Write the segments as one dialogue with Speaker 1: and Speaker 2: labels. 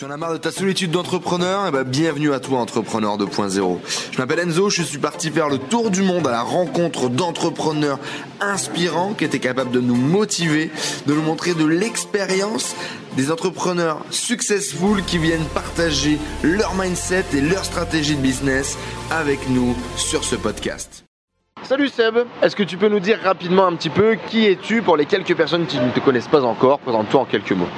Speaker 1: Tu en as marre de ta solitude d'entrepreneur? Eh ben, bienvenue à toi, Entrepreneur 2.0. Je m'appelle Enzo, je suis parti faire le tour du monde à la rencontre d'entrepreneurs inspirants qui étaient capables de nous motiver, de nous montrer de l'expérience, des entrepreneurs successful qui viennent partager leur mindset et leur stratégie de business avec nous sur ce podcast. Salut Seb, est-ce que tu peux nous dire rapidement un petit peu qui es-tu pour les quelques personnes qui ne te connaissent pas encore? Présente-toi en quelques mots.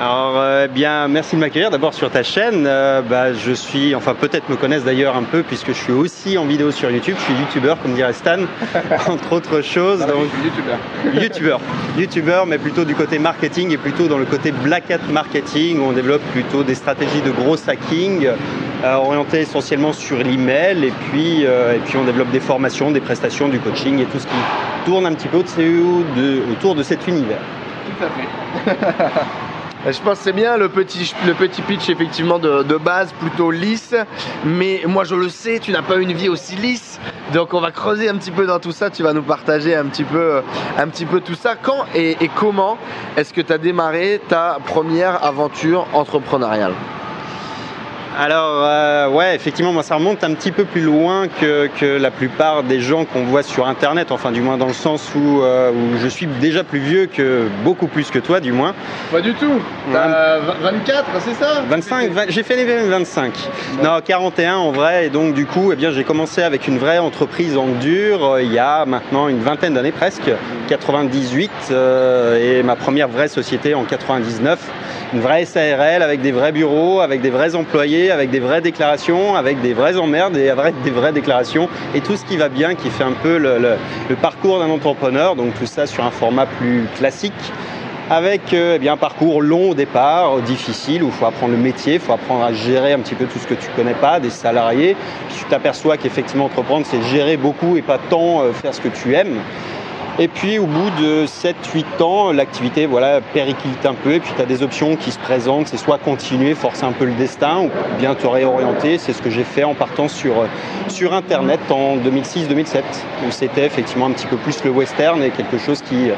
Speaker 2: Alors, euh, bien, merci de m'accueillir d'abord sur ta chaîne. Euh, bah, je suis, enfin peut-être me connaissent d'ailleurs un peu puisque je suis aussi en vidéo sur YouTube. Je suis youtubeur, comme dirait Stan, entre autres choses.
Speaker 3: donc,
Speaker 2: youtubeur. youtubeur. Youtubeur, mais plutôt du côté marketing et plutôt dans le côté black hat marketing où on développe plutôt des stratégies de gros hacking euh, orientées essentiellement sur l'email et puis, et puis on développe des formations, des prestations, du coaching et tout ce qui tourne un petit peu autour de cet univers.
Speaker 3: Tout à fait.
Speaker 1: Je pense que c'est bien le petit, pitch effectivement de, base, plutôt lisse. Mais moi je le sais, tu n'as pas une vie aussi lisse. Donc on va creuser un petit peu dans tout ça. Tu vas nous partager un petit peu, un petit peu tout ça. Quand et comment est-ce que tu as démarré ta première aventure entrepreneuriale?
Speaker 2: Alors, euh, ouais, effectivement, moi, ça remonte un petit peu plus loin que, la plupart des gens qu'on voit sur Internet, enfin, du moins dans le sens où, euh, je suis déjà plus vieux que beaucoup plus que toi, du moins.
Speaker 3: Pas du tout. 24, c'est ça?
Speaker 2: 25, j'ai fait les 25. Non, 41 en vrai, et donc, du coup, eh bien, j'ai commencé avec une vraie entreprise en dur euh, il y a maintenant une vingtaine d'années presque, 98, et ma première vraie société en 99 une vraie SARL avec des vrais bureaux, avec des vrais employés, avec des vraies déclarations, avec des vraies emmerdes et avec des vraies déclarations et tout ce qui va bien, qui fait un peu le, parcours d'un entrepreneur. Donc tout ça sur un format plus classique avec euh, eh bien, un parcours long au départ, difficile, où il faut apprendre le métier, il faut apprendre à gérer un petit peu tout ce que tu ne connais pas, des salariés. tu t'aperçois qu'effectivement entreprendre, c'est gérer beaucoup et pas tant euh, faire ce que tu aimes. Et puis au bout de 7-8 ans, l'activité voilà, périclite un peu et puis tu as des options qui se présentent. C'est soit continuer, forcer un peu le destin ou bien te réorienter. C'est ce que j'ai fait en partant sur, sur Internet en 2006-2007 où c'était effectivement un petit peu plus le western et quelque chose qui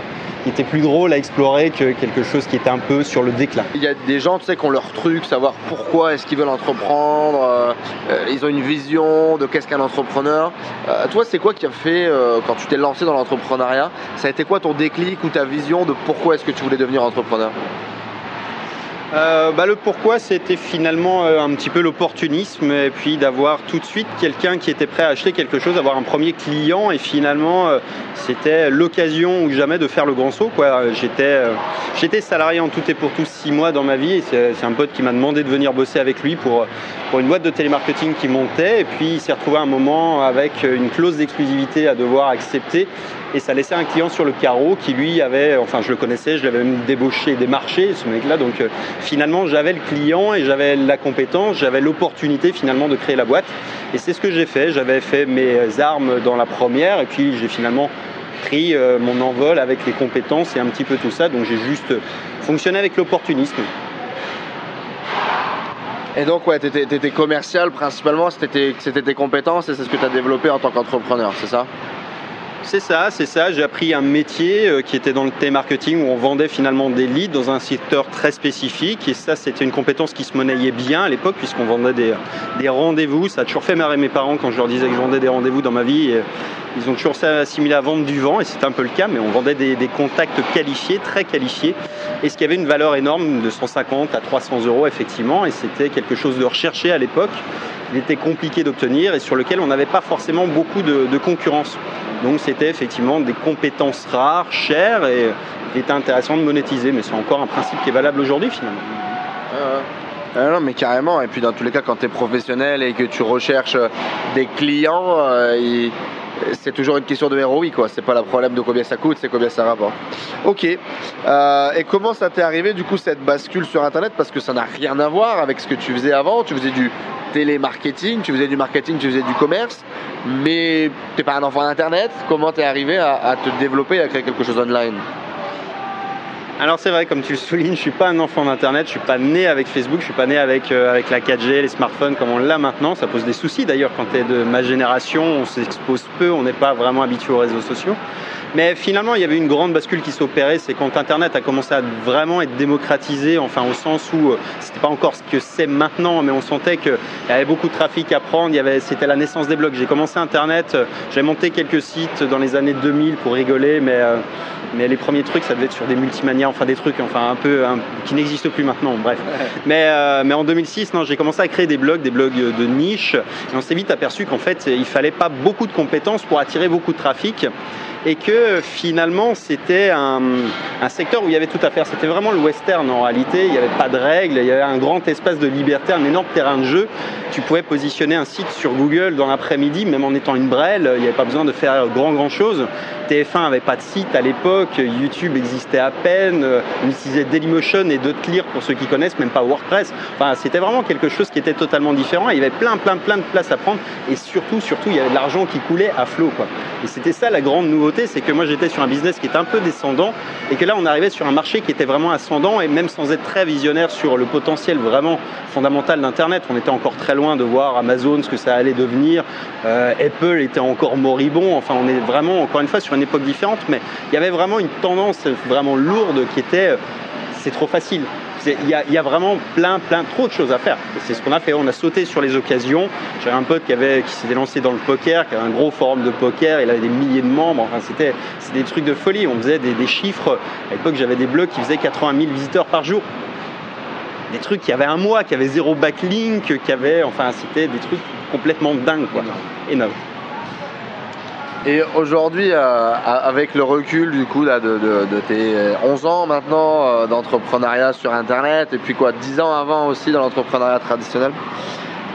Speaker 2: qui était plus drôle à explorer que quelque chose qui était un peu sur le déclin.
Speaker 1: Il y a des gens tu sais, qui ont leur truc, savoir pourquoi est-ce qu'ils veulent entreprendre, euh, euh, ils ont une vision de qu'est-ce qu'un entrepreneur. Euh, toi, c'est quoi qui a fait, quand tu t'es lancé dans l'entrepreneuriat, ça a été quoi ton déclic ou ta vision de pourquoi est-ce que tu voulais devenir entrepreneur?
Speaker 2: Euh, bah, le pourquoi, c'était finalement euh, un petit peu l'opportunisme et puis d'avoir tout de suite quelqu'un qui était prêt à acheter quelque chose, avoir un premier client et finalement euh, c'était l'occasion ou jamais de faire le grand saut. J'étais, j'étais salarié en tout et pour tout six mois dans ma vie et c'est, un pote qui m'a demandé de venir bosser avec lui pour, pour une boîte de télémarketing qui montait et puis il s'est retrouvé un moment avec une clause d'exclusivité à devoir accepter et ça laissait un client sur le carreau qui lui avait, enfin je le connaissais, je l'avais même débauché, démarché ce mec-là, donc euh, finalement j'avais le client et j'avais la compétence, j'avais l'opportunité finalement de créer la boîte. Et c'est ce que j'ai fait, j'avais fait mes armes dans la première et puis j'ai finalement pris euh, mon envol avec les compétences et un petit peu tout ça, donc j'ai juste fonctionné avec l'opportunisme.
Speaker 1: Et donc, ouais, tu étais, commercial principalement, c'était tes compétences et c'est ce que tu as développé en tant qu'entrepreneur, c'est ça?
Speaker 2: C'est ça, c'est ça. J'ai appris un métier euh, qui était dans le télémarketing où on vendait finalement des leads dans un secteur très spécifique. Et ça, c'était une compétence qui se monnayait bien à l'époque puisqu'on vendait des, des rendez-vous. Ça a toujours fait marrer mes parents quand je leur disais que je vendais des rendez-vous dans ma vie. Ils ont toujours assimilé à vendre du vent et c'était un peu le cas, mais on vendait des, contacts qualifiés, très qualifiés. Et ce qui avait une valeur énorme de 150 à 300 euros effectivement. Et c'était quelque chose de recherché à l'époque. Il était compliqué d'obtenir et sur lequel on n'avait pas forcément beaucoup de, concurrence. Donc c'était effectivement des compétences rares, chères et il était intéressant de monétiser. Mais c'est encore un principe qui est valable aujourd'hui finalement.
Speaker 1: Ah non, mais carrément. Et puis dans tous les cas, quand tu es professionnel et que tu recherches des clients, euh, c'est toujours une question de ROI, quoi. C'est pas le problème de combien ça coûte, c'est combien ça rapporte. Ok. Euh, et comment ça t'est arrivé, du coup, cette bascule sur Internet? Parce que ça n'a rien à voir avec ce que tu faisais avant. Tu faisais du télémarketing, tu faisais du marketing, tu faisais du commerce, mais t'es pas un enfant d'Internet. Comment t'es arrivé à, te développer, à créer quelque chose online?
Speaker 2: Alors c'est vrai, comme tu le soulignes, je suis pas un enfant d'Internet, je suis pas né avec Facebook, je suis pas né avec, euh, la 4G, les smartphones comme on l'a maintenant. Ça pose des soucis d'ailleurs quand tu es de ma génération, on s'expose peu, on n'est pas vraiment habitué aux réseaux sociaux. Mais finalement, il y avait une grande bascule qui s'opérait, c'est quand Internet a commencé à vraiment être démocratisé, enfin au sens où euh, c'était pas encore ce que c'est maintenant, mais on sentait qu'il y avait beaucoup de trafic à prendre, c'était la naissance des blogs. J'ai commencé Internet, euh, j'ai monté quelques sites dans les années 2000 pour rigoler, mais, euh, mais les premiers trucs, ça devait être sur des multimania, enfin des trucs enfin un peu qui n'existent plus maintenant, bref. Mais, mais en 2006, non, j'ai commencé à créer des blogs, des blogs de niche, et on s'est vite aperçu qu'en fait, il fallait pas beaucoup de compétences pour attirer beaucoup de trafic et que finalement c'était un, secteur où il y avait tout à faire. C'était vraiment le western en réalité, il n'y avait pas de règles, il y avait un grand espace de liberté, un énorme terrain de jeu. Tu pouvais positionner un site sur Google dans l'après-midi, même en étant une brêle, il n'y avait pas besoin de faire grand grand chose. TF1 n'avait pas de site à l'époque, YouTube existait à peine, on utilisait Dailymotion et d'autres Clear pour ceux qui connaissent, même pas WordPress. Enfin, c'était vraiment quelque chose qui était totalement différent. Il y avait plein, plein, plein de places à prendre et surtout, surtout, il y avait de l'argent qui coulait à flot. Et c'était ça la grande nouveauté c'est que moi j'étais sur un business qui était un peu descendant et que là on arrivait sur un marché qui était vraiment ascendant et même sans être très visionnaire sur le potentiel vraiment fondamental d'Internet, on était encore très loin de voir Amazon, ce que ça allait devenir, euh, Apple était encore moribond, enfin on est vraiment encore une fois sur une époque différente, mais il y avait vraiment une tendance vraiment lourde qui était euh, c'est trop facile. Il y, a, vraiment plein, plein, trop de choses à faire. C'est ce qu'on a fait. On a sauté sur les occasions. J'avais un pote qui, avait, qui s'était lancé dans le poker, qui avait un gros forum de poker. Il avait des milliers de membres. Enfin, c'était, des trucs de folie. On faisait des, chiffres. À l'époque, j'avais des blogs qui faisaient 80 000 visiteurs par jour. Des trucs qui avaient un mois, qui avaient zéro backlink, qui avaient. Enfin, c'était des trucs complètement dingues, quoi. Énorme.
Speaker 4: Et aujourd'hui, euh, avec le recul du coup là, de, tes 11 ans maintenant euh, d'entrepreneuriat sur Internet, et puis quoi, 10 ans avant aussi dans l'entrepreneuriat traditionnel,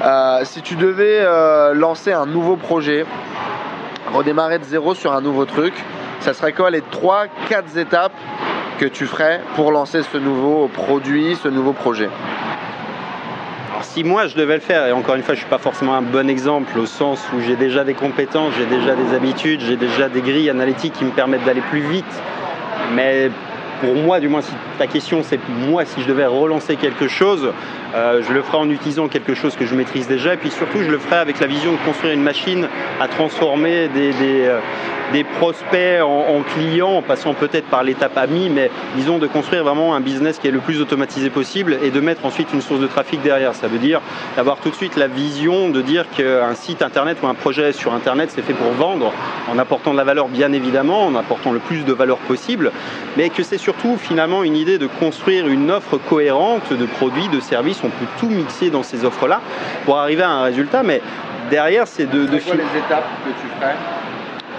Speaker 4: euh, si tu devais lancer un nouveau projet, redémarrer de zéro sur un nouveau truc, ça serait quoi les 3-4 étapes que tu ferais pour lancer ce nouveau produit, ce nouveau projet?
Speaker 2: Si moi je devais le faire, et encore une fois je ne suis pas forcément un bon exemple au sens où j'ai déjà des compétences, j'ai déjà des habitudes, j'ai déjà des grilles analytiques qui me permettent d'aller plus vite, mais pour moi, du moins, si ta question c'est moi, si je devais relancer quelque chose, euh, je le ferai en utilisant quelque chose que je maîtrise déjà, et puis surtout, je le ferai avec la vision de construire une machine à transformer des, euh, des prospects en, clients, en passant peut-être par l'étape AMI, mais disons de construire vraiment un business qui est le plus automatisé possible et de mettre ensuite une source de trafic derrière. Ça veut dire d'avoir tout de suite la vision de dire qu'un site internet ou un projet sur internet c'est fait pour vendre, en apportant de la valeur bien évidemment, en apportant le plus de valeur possible, mais que c'est surtout finalement une idée de construire une offre cohérente de produits, de services. On peut tout mixer dans ces offres-là pour arriver à un résultat, mais derrière c'est de, de...
Speaker 1: les étapes que tu ferais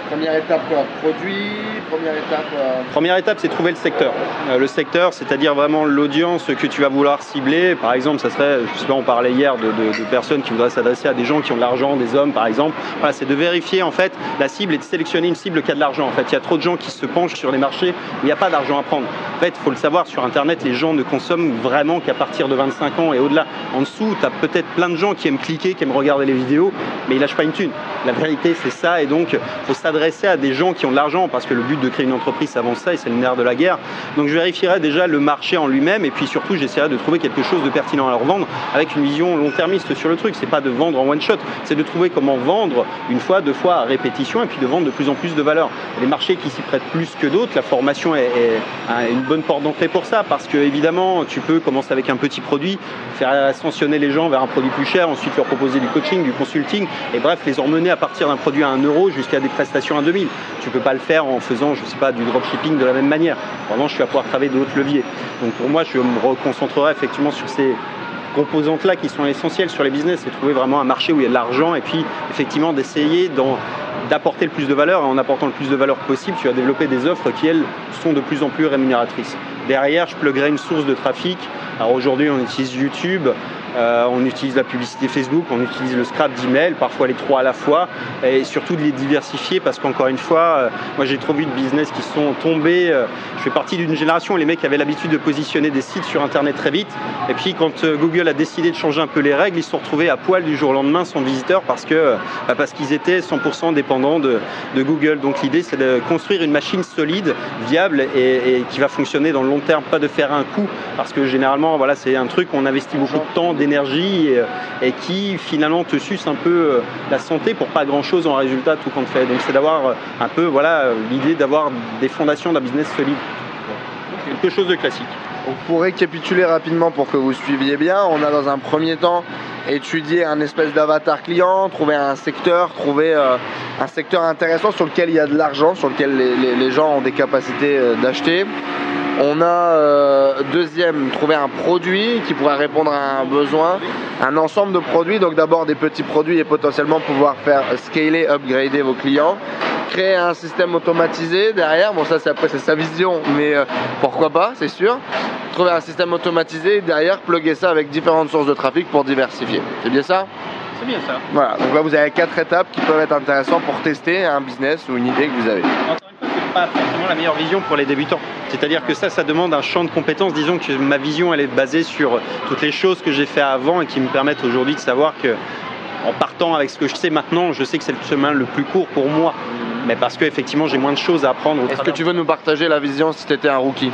Speaker 1: Première étape, quoi Produit Première étape
Speaker 2: euh, Première étape, c'est trouver le secteur. Euh, le secteur, c'est-à-dire vraiment l'audience que tu vas vouloir cibler. Par exemple, ça serait, je sais pas, on parlait hier de, personnes qui voudraient s'adresser à des gens qui ont de l'argent, des hommes par exemple. Voilà, c'est de vérifier en fait la cible et de sélectionner une cible qui a de l'argent. En fait, il y a trop de gens qui se penchent sur les marchés où il n'y a pas d'argent à prendre. En fait, il faut le savoir, sur Internet, les gens ne consomment vraiment qu'à partir de 25 ans et au-delà. En dessous, tu as peut-être plein de gens qui aiment cliquer, qui aiment regarder les vidéos, mais ils lâchent pas une thune. La vérité, c'est ça, et donc, faut s'adresser à des gens qui ont de l'argent, parce que le but de créer une entreprise, avant ça, et c'est le nerf de la guerre. Donc je vérifierai déjà le marché en lui-même, et puis surtout, j'essaierai de trouver quelque chose de pertinent à leur vendre, avec une vision long-termiste sur le truc. C'est pas de vendre en one-shot, c'est de trouver comment vendre une fois, deux fois à répétition, et puis de vendre de plus en plus de valeur. Les marchés qui s'y prêtent plus que d'autres, la formation est, une bonne porte d'entrée pour ça, parce que évidemment, tu peux commencer avec un petit produit, faire ascensionner les gens vers un produit plus cher, ensuite leur proposer du coaching, du consulting, et bref, les emmener à partir d'un produit à un euro jusqu'à des prestations un 2000. Tu peux pas le faire en faisant, je sais pas, du dropshipping de la même manière. Pendant, je vais pouvoir travailler d'autres leviers. Donc pour moi, je me reconcentrerai effectivement sur ces composantes-là qui sont essentielles sur les business et trouver vraiment un marché où il y a de l'argent et puis effectivement d'essayer d'apporter le plus de valeur et en apportant le plus de valeur possible, tu vas développer des offres qui elles sont de plus en plus rémunératrices. Derrière, je pluguerai une source de trafic. Alors aujourd'hui, on utilise YouTube. Euh, on utilise la publicité Facebook, on utilise le scrap d'email, parfois les trois à la fois, et surtout de les diversifier parce qu'encore une fois, euh, moi j'ai trop vu de business qui sont tombés. Euh, je fais partie d'une génération où les mecs avaient l'habitude de positionner des sites sur Internet très vite, et puis quand Google a décidé de changer un peu les règles, ils se sont retrouvés à poil du jour au lendemain sans visiteurs parce que bah, qu'ils étaient 100% dépendants de, Google. Donc l'idée c'est de construire une machine solide, viable et, qui va fonctionner dans le long terme, pas de faire un coup parce que généralement voilà c'est un truc on investit beaucoup de temps d'énergie et, qui finalement te suce un peu euh, la santé pour pas grand chose en résultat tout compte fait. Donc c'est d'avoir euh, un peu voilà l'idée d'avoir des fondations d'un business solide. Quelque chose de classique.
Speaker 1: pour récapituler rapidement pour que vous suiviez bien, on a dans un premier temps étudié un espèce d'avatar client, trouvé un secteur, trouvé euh, un secteur intéressant sur lequel il y a de l'argent, sur lequel les gens ont des capacités d'acheter. On a euh, deuxième trouvé un produit qui pourrait répondre à un besoin, un ensemble de produits. Donc d'abord des petits produits et potentiellement pouvoir faire scaler, upgrader vos clients créer un système automatisé derrière. Bon, ça, c'est après, c'est sa vision, mais euh, pourquoi pas, c'est sûr. Trouver un système automatisé et derrière, plugger ça avec différentes sources de trafic pour diversifier. C'est bien ça?
Speaker 2: C'est bien ça.
Speaker 1: Voilà, donc là, vous avez quatre étapes qui peuvent être intéressantes pour tester un business ou une idée que vous avez
Speaker 2: pas forcément la meilleure vision pour les débutants. C'est-à-dire que ça, ça demande un champ de compétences. Disons que ma vision, elle est basée sur toutes les choses que j'ai fait avant et qui me permettent aujourd'hui de savoir que, en partant avec ce que je sais maintenant, je sais que c'est le chemin le plus court pour moi. Mais parce qu'effectivement, j'ai moins de choses à apprendre.
Speaker 1: Est-ce que tu veux nous partager la vision si tu étais un rookie?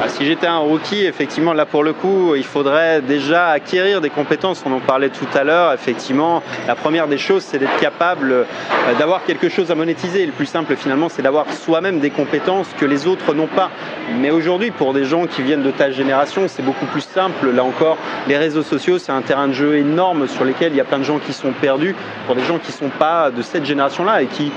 Speaker 2: Ah, si j'étais un rookie, effectivement, là pour le coup, il faudrait déjà acquérir des compétences. On en parlait tout à l'heure. Effectivement, la première des choses, c'est d'être capable euh, d'avoir quelque chose à monétiser. le plus simple, finalement, c'est d'avoir soi-même des compétences que les autres n'ont pas. Mais aujourd'hui, pour des gens qui viennent de ta génération, c'est beaucoup plus simple. Là encore, les réseaux sociaux, c'est un terrain de jeu énorme sur lequel il y a plein de gens qui sont perdus. Pour des gens qui ne sont pas de cette génération-là et qui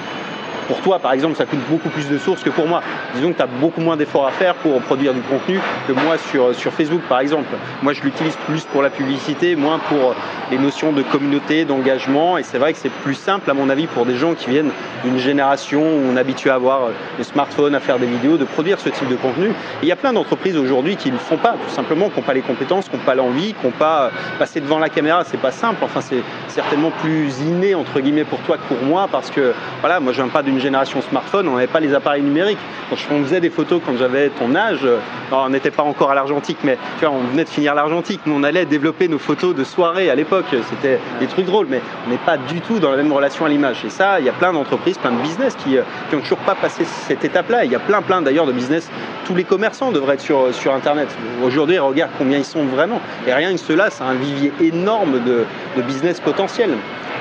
Speaker 2: pour toi, par exemple, ça coûte beaucoup plus de sources que pour moi. Disons que tu as beaucoup moins d'efforts à faire pour produire du contenu que moi sur, sur Facebook, par exemple. Moi, je l'utilise plus pour la publicité, moins pour les notions de communauté, d'engagement. Et c'est vrai que c'est plus simple, à mon avis, pour des gens qui viennent d'une génération où on est habitué à avoir le smartphone, à faire des vidéos, de produire ce type de contenu. Et il y a plein d'entreprises aujourd'hui qui ne le font pas, tout simplement, qui n'ont pas les compétences, qui n'ont pas l'envie, qui n'ont pas passé devant la caméra. C'est pas simple. Enfin, c'est certainement plus inné, entre guillemets, pour toi que pour moi, parce que, voilà, moi, je viens pas d'une génération smartphone, on n'avait pas les appareils numériques. Quand on faisait des photos quand j'avais ton âge, euh, on n'était pas encore à l'argentique, mais tu vois, on venait de finir l'argentique, mais on allait développer nos photos de soirée à l'époque. C'était des trucs drôles, mais on n'est pas du tout dans la même relation à l'image. Et ça, il y a plein d'entreprises, plein de business qui, euh, qui ont toujours pas passé cette étape-là. Il y a plein, plein d'ailleurs de business. Tous les commerçants devraient être sur, sur Internet. Aujourd'hui, regarde combien ils sont vraiment. Et rien que cela, c'est un vivier énorme de, de business potentiel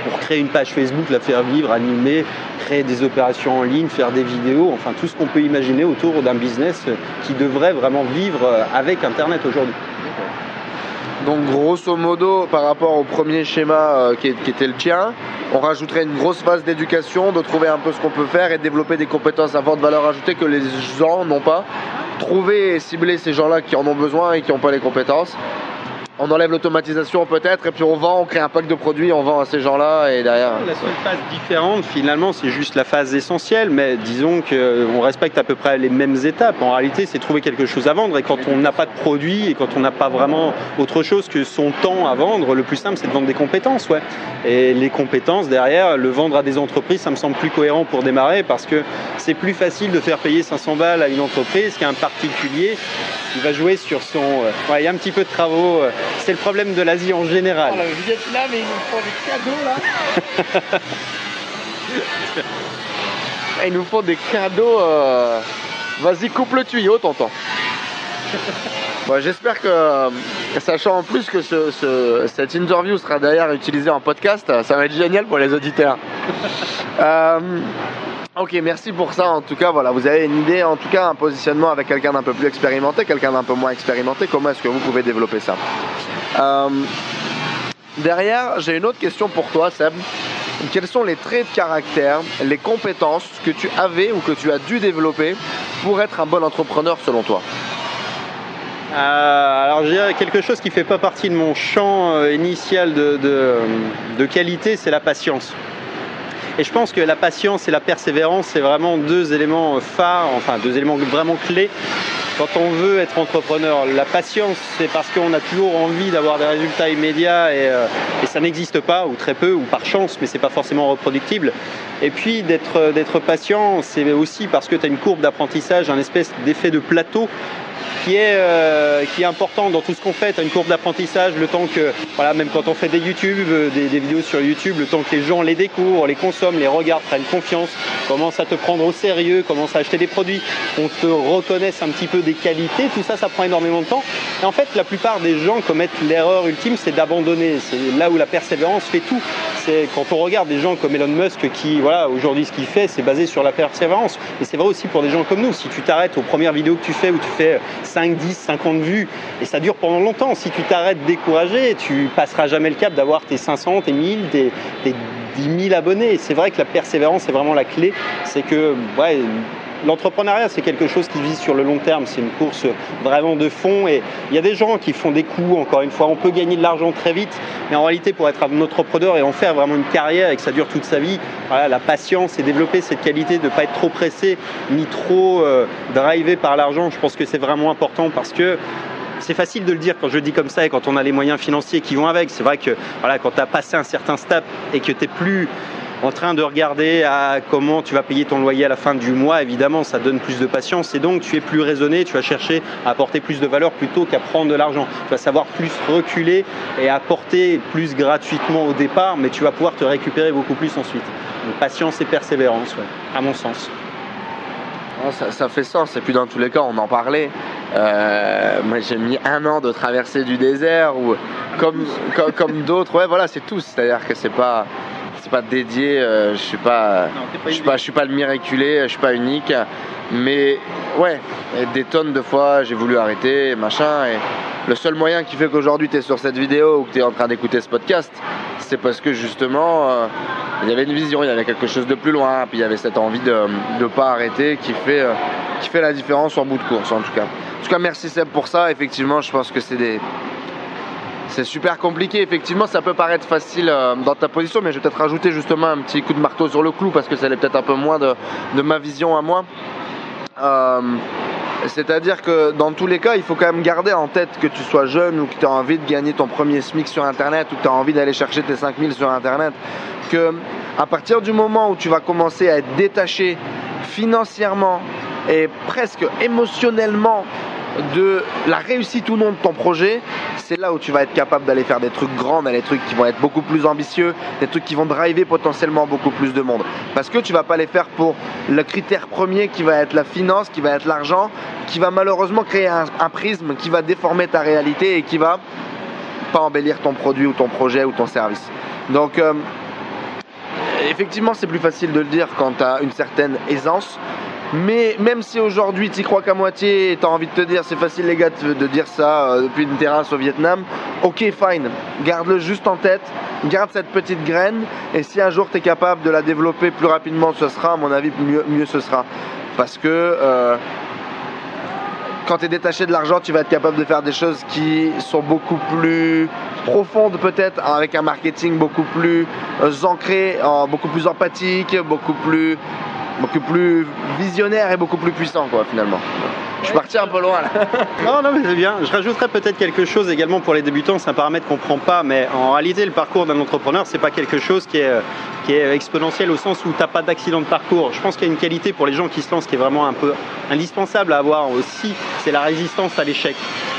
Speaker 2: pour créer une page Facebook, la faire vivre, animer, créer des opérations en ligne, faire des vidéos, enfin tout ce qu'on peut imaginer autour d'un business qui devrait vraiment vivre avec Internet aujourd'hui.
Speaker 1: Donc grosso modo, par rapport au premier schéma euh, qui, était le tien, on rajouterait une grosse phase d'éducation, de trouver un peu ce qu'on peut faire et développer des compétences à forte valeur ajoutée que les gens n'ont pas. Trouver et cibler ces gens-là qui en ont besoin et qui n'ont pas les compétences on enlève l'automatisation peut-être et puis on vend, on crée un pack de produits, on vend à ces gens-là et derrière.
Speaker 2: La seule phase différente finalement c'est juste la phase essentielle mais disons qu'on respecte à peu près les mêmes étapes. En réalité c'est trouver quelque chose à vendre et quand on n'a pas de produit et quand on n'a pas vraiment autre chose que son temps à vendre, le plus simple c'est de vendre des compétences. Ouais. Et les compétences derrière, le vendre à des entreprises ça me semble plus cohérent pour démarrer parce que c'est plus facile de faire payer 500 balles à une entreprise qu'à un particulier qui va jouer sur son... Euh, il y a un petit peu de travaux euh, c'est le problème de l'Asie en général.
Speaker 1: Oh, vous êtes là, mais ils nous font des cadeaux là. ils nous font des cadeaux. Euh. Vas-y, coupe le tuyau, tonton. Bon, J'espère que, sachant en plus que cette interview sera d'ailleurs utilisée en podcast, ça va être génial pour les auditeurs. Ok, merci pour ça. En tout cas, voilà, vous avez une idée, en tout cas, un positionnement avec quelqu'un d'un peu plus expérimenté, quelqu'un d'un peu moins expérimenté. Comment est-ce que vous pouvez développer ça? Euh, Derrière, j'ai une autre question pour toi, Seb. Quels sont les traits de caractère, les compétences que tu avais ou que tu as dû développer pour être un bon entrepreneur selon toi?
Speaker 2: Euh, alors je dirais quelque chose qui ne fait pas partie de mon champ euh, initial de, de qualité, c'est la patience. Et je pense que la patience et la persévérance, c'est vraiment deux éléments phares, enfin deux éléments vraiment clés quand on veut être entrepreneur. La patience, c'est parce qu'on a toujours envie d'avoir des résultats immédiats et, euh, ça n'existe pas, ou très peu, ou par chance, mais c'est pas forcément reproductible. Et puis d'être patient, c'est aussi parce que tu as une courbe d'apprentissage, un espèce d'effet de plateau qui est, euh, qui est important dans tout ce qu'on fait. Une courbe d'apprentissage, le temps que, voilà, même quand on fait des YouTube, euh, des, vidéos sur YouTube, le temps que les gens les découvrent, les consomment, les regardent, prennent confiance, commencent à te prendre au sérieux, commencent à acheter des produits, on te reconnaisse un petit peu des qualités, tout ça, ça prend énormément de temps. Et en fait, la plupart des gens commettent l'erreur ultime, c'est d'abandonner. C'est là où la persévérance fait tout. Quand on regarde des gens comme Elon Musk qui, voilà, aujourd'hui, ce qu'il fait, c'est basé sur la persévérance. Et c'est vrai aussi pour des gens comme nous. Si tu t'arrêtes aux premières vidéos que tu fais où tu fais 5, 10, 50 vues et ça dure pendant longtemps. Si tu t'arrêtes découragé, tu passeras jamais le cap d'avoir tes 500, tes 1000, tes, tes 10 000 abonnés. C'est vrai que la persévérance est vraiment la clé. C'est que l'entrepreneuriat, c'est quelque chose qui vise sur le long terme. C'est une course vraiment de fond. Et il y a des gens qui font des coups, encore une fois. On peut gagner de l'argent très vite. Mais en réalité, pour être un entrepreneur et en faire vraiment une carrière et que ça dure toute sa vie, la patience et développer cette qualité de ne pas être trop pressé ni trop euh, drivé par l'argent, je pense que c'est vraiment important parce que c'est facile de le dire quand je le dis comme ça et quand on a les moyens financiers qui vont avec. C'est vrai que quand tu as passé un certain step et que tu n'es plus en train de regarder à comment tu vas payer ton loyer à la fin du mois, évidemment, ça donne plus de patience et donc tu es plus raisonné, tu vas chercher à apporter plus de valeur plutôt qu'à prendre de l'argent. Tu vas savoir plus reculer et apporter plus gratuitement au départ, mais tu vas pouvoir te récupérer beaucoup plus ensuite. Donc, patience et persévérance, à mon sens.
Speaker 1: Ça, ça, fait sens, et puis dans tous les cas, on en parlait. Euh, moi, j'ai mis un an de traverser du désert, ou comme, d'autres, ouais, voilà, c'est tout. C'est-à-dire que c'est pas, c'est pas dédié, euh, je suis pas,
Speaker 2: Non, pas
Speaker 1: je suis pas, je suis pas le miraculé, je suis pas unique, mais ouais, des tonnes de fois, j'ai voulu arrêter, machin, et le seul moyen qui fait qu'aujourd'hui tu es sur cette vidéo ou que tu es en train d'écouter ce podcast, c'est parce que justement, euh, il y avait une vision, il y avait quelque chose de plus loin, puis il y avait cette envie de ne pas arrêter qui fait, euh, qui fait la différence en bout de course en tout cas. En tout cas, merci Seb pour ça. Effectivement, je pense que c'est des. C'est super compliqué, effectivement, ça peut paraître facile euh, dans ta position, mais je vais peut-être rajouter justement un petit coup de marteau sur le clou parce que ça allait peut-être un peu moins de, ma vision à moi. Euh, C'est-à-dire que dans tous les cas, il faut quand même garder en tête que tu sois jeune ou que tu as envie de gagner ton premier SMIC sur Internet ou que tu as envie d'aller chercher tes 5000 sur Internet, que à partir du moment où tu vas commencer à être détaché financièrement et presque émotionnellement de la réussite ou non de ton projet, c'est là où tu vas être capable d'aller faire des trucs grands, des trucs qui vont être beaucoup plus ambitieux, des trucs qui vont driver potentiellement beaucoup plus de monde. Parce que tu vas pas les faire pour le critère premier qui va être la finance, qui va être l'argent, qui va malheureusement créer un, prisme qui va déformer ta réalité et qui va pas embellir ton produit ou ton projet ou ton service. Donc euh, effectivement c'est plus facile de le dire quand tu as une certaine aisance. Mais même si aujourd'hui tu crois qu'à moitié et tu as envie de te dire c'est facile les gars de, dire ça euh, depuis une terrasse au Vietnam, ok fine, garde-le juste en tête, garde cette petite graine. Et si un jour tu es capable de la développer plus rapidement ce sera à mon avis mieux, mieux ce sera. Parce que euh, quand tu es détaché de l'argent, tu vas être capable de faire des choses qui sont beaucoup plus profondes peut-être, avec un marketing beaucoup plus euh, ancré, beaucoup plus empathique, beaucoup plus, beaucoup plus visionnaire et beaucoup plus puissant quoi finalement. Je suis parti un peu loin là.
Speaker 2: Non, non, mais c'est bien. Je rajouterais peut-être quelque chose également pour les débutants. C'est un paramètre qu'on prend pas, mais en réalité, le parcours d'un entrepreneur, c'est pas quelque chose qui est, euh, qui est exponentiel au sens où t'as pas d'accident de parcours. Je pense qu'il y a une qualité pour les gens qui se lancent qui est vraiment un peu indispensable à avoir aussi, c'est la résistance à l'échec.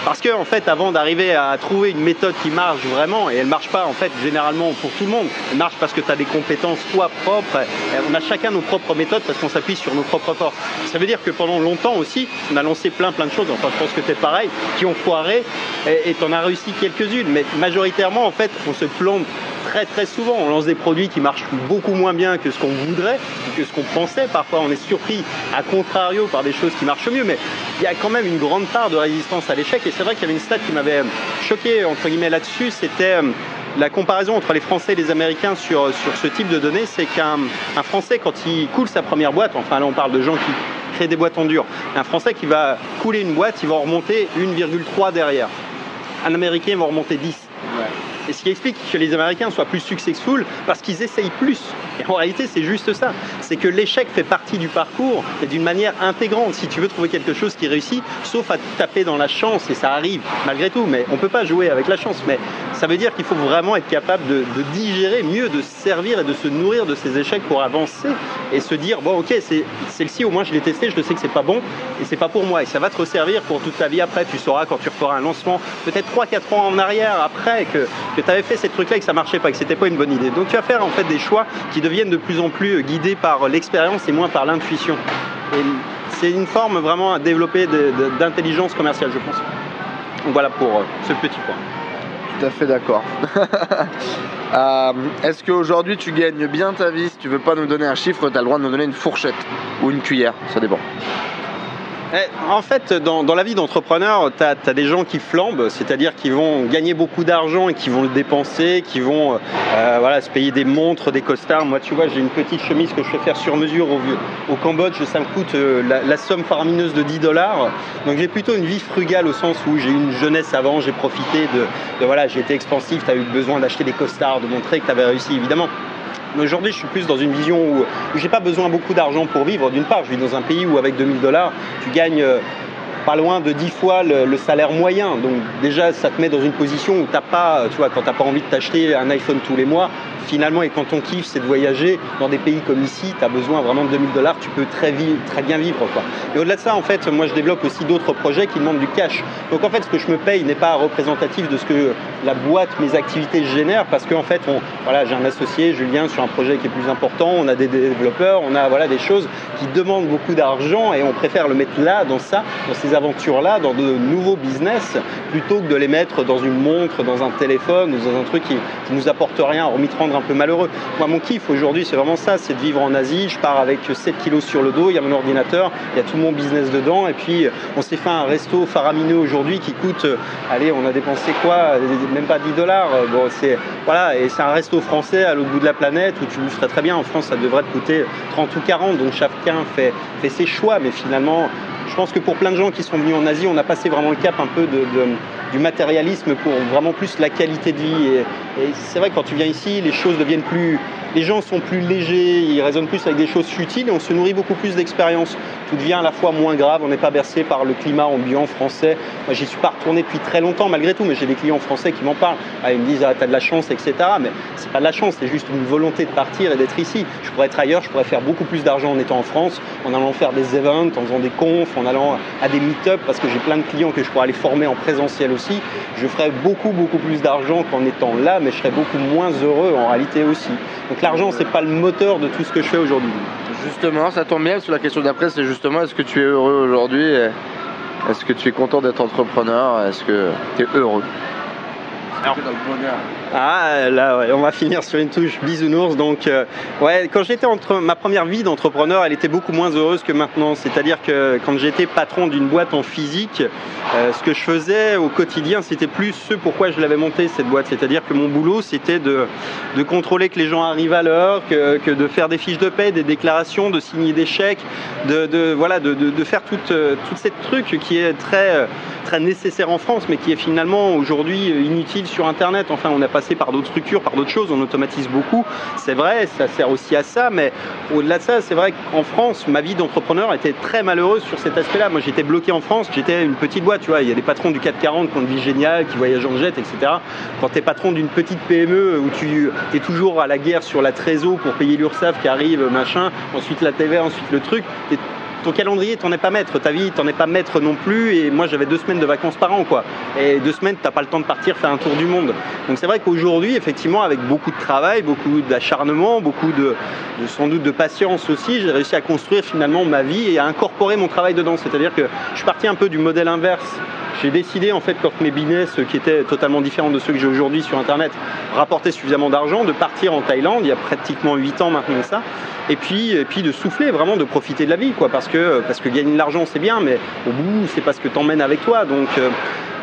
Speaker 2: Parce que en fait, avant d'arriver à trouver une méthode qui marche vraiment, et elle marche pas en fait généralement pour tout le monde, elle marche parce que tu as des compétences toi propres. On a chacun nos propres méthodes parce qu'on s'appuie sur nos propres forces. Ça veut dire que pendant longtemps aussi, on a lancé plein plein de choses. Enfin, je pense que c'est pareil, qui ont foiré et tu en as réussi quelques-unes. Mais majoritairement, en fait, on se plante très très souvent. On lance des produits qui marchent beaucoup moins bien que ce qu'on voudrait, ou que ce qu'on pensait. Parfois, on est surpris à contrario par des choses qui marchent mieux. Mais il y a quand même une grande part de résistance à l'échec. Et c'est vrai qu'il y avait une stat qui m'avait choqué entre guillemets là-dessus. C'était euh, la comparaison entre les Français et les Américains sur, sur ce type de données. C'est qu'un un Français, quand il coule sa première boîte, enfin là on parle de gens qui créent des boîtes en dur, un Français qui va couler une boîte, il va en remonter 1,3 derrière. Un Américain va en remonter 10. Et ce qui explique que les Américains soient plus successful parce qu'ils essayent plus. Et en réalité, c'est juste ça. C'est que l'échec fait partie du parcours et d'une manière intégrante. Si tu veux trouver quelque chose qui réussit, sauf à taper dans la chance, et ça arrive malgré tout, mais on ne peut pas jouer avec la chance. Mais ça veut dire qu'il faut vraiment être capable de, digérer mieux, de servir et de se nourrir de ces échecs pour avancer et se dire bon, ok, celle-ci, au moins je l'ai testé, je sais que c'est pas bon et c'est pas pour moi. Et ça va te resservir pour toute ta vie après. Tu sauras quand tu referas un lancement, peut-être 3-4 ans en arrière après, que, tu avais fait ces trucs-là et que ça marchait pas, que c'était pas une bonne idée. Donc tu vas faire en fait des choix qui deviennent de plus en plus guidés par l'expérience et moins par l'intuition. C'est une forme vraiment à développer d'intelligence commerciale, je pense. Donc voilà pour euh, ce petit point.
Speaker 1: Tout à fait d'accord. Euh, est-ce qu'aujourd'hui tu gagnes bien ta vie? Si tu veux pas nous donner un chiffre, tu as le droit de nous donner une fourchette ou une cuillère, ça dépend.
Speaker 2: Eh, en fait, dans, la vie d'entrepreneur, tu as, des gens qui flambent, c'est-à-dire qui vont gagner beaucoup d'argent et qui vont le dépenser, qui vont euh, voilà, se payer des montres, des costards. Moi, tu vois, j'ai une petite chemise que je fais faire sur mesure au, Cambodge, ça me coûte euh, la, somme faramineuse de 10 dollars. Donc j'ai plutôt une vie frugale au sens où j'ai une jeunesse avant, j'ai profité de, voilà, j'ai été expansif, tu as eu besoin d'acheter des costards, de montrer que tu avais réussi, évidemment. Aujourd'hui, je suis plus dans une vision où, j'ai pas besoin beaucoup d'argent pour vivre. D'une part, je vis dans un pays où avec 2000 dollars, tu gagnes euh, pas loin de 10 fois le, salaire moyen. Donc déjà, ça te met dans une position où t'as pas, tu vois, quand t'as pas envie de t'acheter un iPhone tous les mois, finalement, et quand ton kiff, c'est de voyager dans des pays comme ici, tu as besoin vraiment de 2000 dollars, tu peux très, très bien vivre. Quoi. Et au-delà de ça, en fait, moi, je développe aussi d'autres projets qui demandent du cash. Donc, en fait, ce que je me paye n'est pas représentatif de ce que la boîte, mes activités génèrent, parce qu'en fait, on, voilà, j'ai un associé, Julien, sur un projet qui est plus important, on a des développeurs, on a voilà, des choses qui demandent beaucoup d'argent et on préfère le mettre là, dans ça, dans ces aventures-là, dans de nouveaux business, plutôt que de les mettre dans une montre, dans un téléphone ou dans un truc qui, nous apporte rien, hormis de rendre un peu malheureux. Moi, mon kiff aujourd'hui, c'est vraiment ça, c'est de vivre en Asie. Je pars avec 7 kilos sur le dos, il y a mon ordinateur, il y a tout mon business dedans. Et puis, on s'est fait un resto faramineux aujourd'hui qui coûte, euh, allez, on a dépensé quoi Même pas 10 dollars. Bon, c'est, voilà, et c'est un resto français à l'autre bout de la planète où tu le ferais très bien. En France, ça devrait te coûter 30 ou 40. Donc, chacun fait, fait ses choix. Mais finalement, pense que pour plein de gens qui sont venus en Asie, on a passé vraiment le cap un peu du matérialisme pour vraiment plus la qualité de vie. C'est vrai que quand tu viens ici, les choses deviennent plus. Les gens sont plus légers, ils raisonnent plus avec des choses futiles et on se nourrit beaucoup plus d'expérience. Tout devient à la fois moins grave, on n'est pas bercé par le climat ambiant français. Moi, j'y suis pas retourné depuis très longtemps malgré tout, mais j'ai des clients français qui m'en parlent. Ah, ils me disent, ah, t'as de la chance, etc. Mais c'est pas de la chance, c'est juste une volonté de partir et d'être ici. Je pourrais être ailleurs, je pourrais faire beaucoup plus d'argent en étant en France, en allant faire des events, en faisant des confs, en allant à des meet-up, parce que j'ai plein de clients que je pourrais aller former en présentiel aussi. Je ferais beaucoup, beaucoup plus d'argent qu'en étant là, mais je serais beaucoup moins heureux en réalité aussi. Donc l'argent, c'est pas le moteur de tout ce que je fais aujourd'hui.
Speaker 1: Justement, ça tombe bien, sur la question d'après, c'est justement est-ce que tu es heureux aujourd'hui Est-ce que tu es content d'être entrepreneur? Est-ce que tu es heureux
Speaker 2: ah là, on va finir sur une touche bisounours. Donc, euh, ouais, quand j'étais entre ma première vie d'entrepreneur, elle était beaucoup moins heureuse que maintenant. C'est-à-dire que quand j'étais patron d'une boîte en physique, euh, ce que je faisais au quotidien, c'était plus ce pourquoi je l'avais montée cette boîte. C'est-à-dire que mon boulot, c'était de, de, contrôler que les gens arrivent à l'heure, que, de faire des fiches de paie, des déclarations, de signer des chèques, de, voilà, de, de, faire toute, euh, toute cette truc qui est très, très nécessaire en France, mais qui est finalement aujourd'hui inutile sur Internet. Enfin, on a passé par d'autres structures, par d'autres choses, on automatise beaucoup. C'est vrai, ça sert aussi à ça, mais au-delà de ça, c'est vrai qu'en France, ma vie d'entrepreneur était très malheureuse sur cet aspect-là. Moi, j'étais bloqué en France, j'étais une petite boîte, tu vois. Il y a des patrons du 440 qui ont une vie géniale, qui voyagent en jet, etc. Quand tu es patron d'une petite PME où tu es toujours à la guerre sur la trésor pour payer l'URSSAF qui arrive, machin, ensuite la TVA, ensuite le truc, ton calendrier, t'en es pas maître. Ta vie, t'en es pas maître non plus. Et moi, j'avais deux semaines de vacances par an, quoi. Et deux semaines, t'as pas le temps de partir faire un tour du monde. Donc c'est vrai qu'aujourd'hui, effectivement, avec beaucoup de travail, beaucoup d'acharnement, beaucoup de, sans doute de patience aussi, j'ai réussi à construire finalement ma vie et à incorporer mon travail dedans. C'est-à-dire que je suis parti un peu du modèle inverse j'ai décidé en fait quand mes business qui étaient totalement différents de ceux que j'ai aujourd'hui sur internet rapportaient suffisamment d'argent de partir en Thaïlande il y a pratiquement 8 ans maintenant ça et puis et puis de souffler vraiment de profiter de la vie quoi parce parce que gagner de l'argent c'est bien mais au bout c'est pas ce que t'emmènes avec toi. Donc euh,